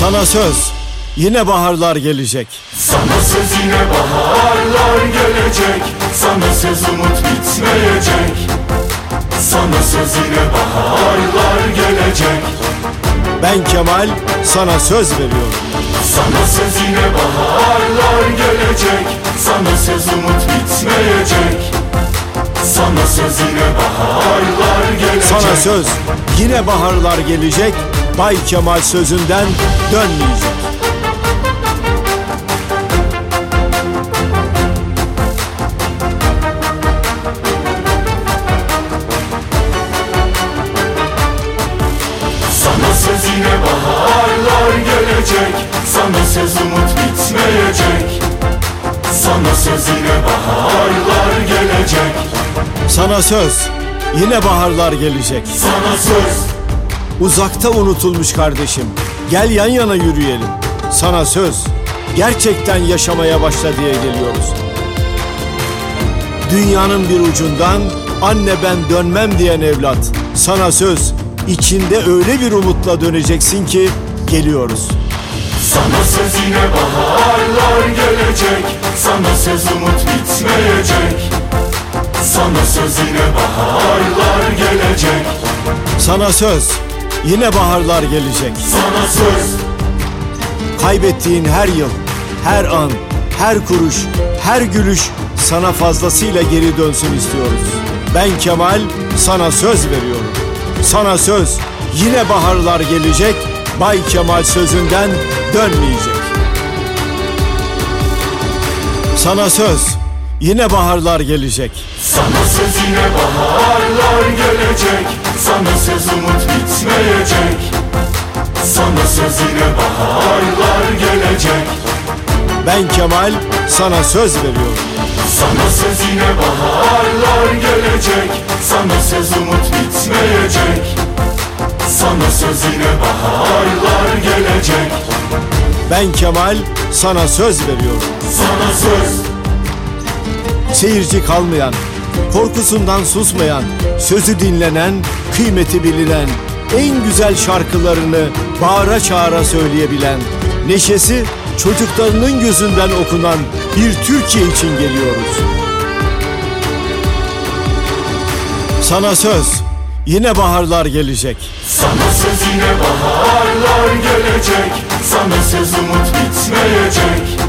Sana söz yine baharlar gelecek. Sana söz yine baharlar gelecek Sana söz umut bitmeyecek Sana söz yine baharlar gelecek Ben Kemal sana söz veriyorum. Sana söz yine baharlar gelecek Sana söz umut bitmeyecek Sana söz yine baharlar gelecek Sana söz yine baharlar gelecek. Bay Kemal sözünden dönmeyecek. Sana söz yine baharlar gelecek Sana söz umut bitmeyecek Sana söz yine baharlar gelecek Sana söz yine baharlar gelecek. Sana söz Uzakta unutulmuş kardeşim. Gel yan yana yürüyelim. Sana söz. Gerçekten yaşamaya başla diye geliyoruz. Dünyanın bir ucundan anne ben dönmem diyen evlat. Sana söz. içinde öyle bir umutla döneceksin ki geliyoruz. Sana söz yine baharlar gelecek Sana söz umut bitmeyecek Sana söz yine baharlar gelecek Sana söz. Yine baharlar gelecek. Sana söz Kaybettiğin her yıl, her an, her kuruş, her gülüş sana fazlasıyla geri dönsün istiyoruz. Ben Kemal sana söz veriyorum. Sana söz yine baharlar gelecek. Bay Kemal sözünden dönmeyecek. Sana söz yine baharlar gelecek. Sana söz yine baharlar gelecek Sana söz umut bitmeyecek Sana söz yine baharlar gelecek Ben Kemal sana söz veriyorum. Sana söz yine baharlar gelecek Sana söz umut bitmeyecek Sana söz yine baharlar gelecek Ben Kemal sana söz veriyorum. Sana söz Seyirci kalmayan, korkusundan susmayan, sözü dinlenen, kıymeti bilinen, en güzel şarkılarını bağıra çağıra söyleyebilen, neşesi çocuklarının gözünden okunan bir Türkiye için geliyoruz. Sana söz, yine baharlar gelecek. Sana söz yine baharlar gelecek Sana söz umut bitmeyecek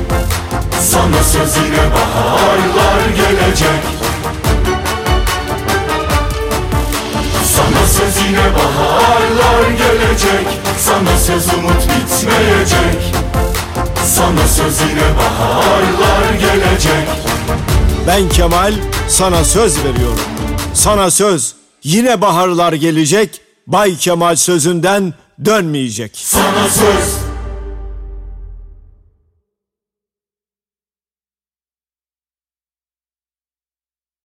Sana söz yine baharlar gelecek Sana söz yine baharlar gelecek Sana söz umut bitmeyecek Sana söz yine baharlar gelecek Ben Kemal sana söz veriyorum. Sana söz, yine baharlar gelecek. Bay Kemal sözünden dönmeyecek. Sana söz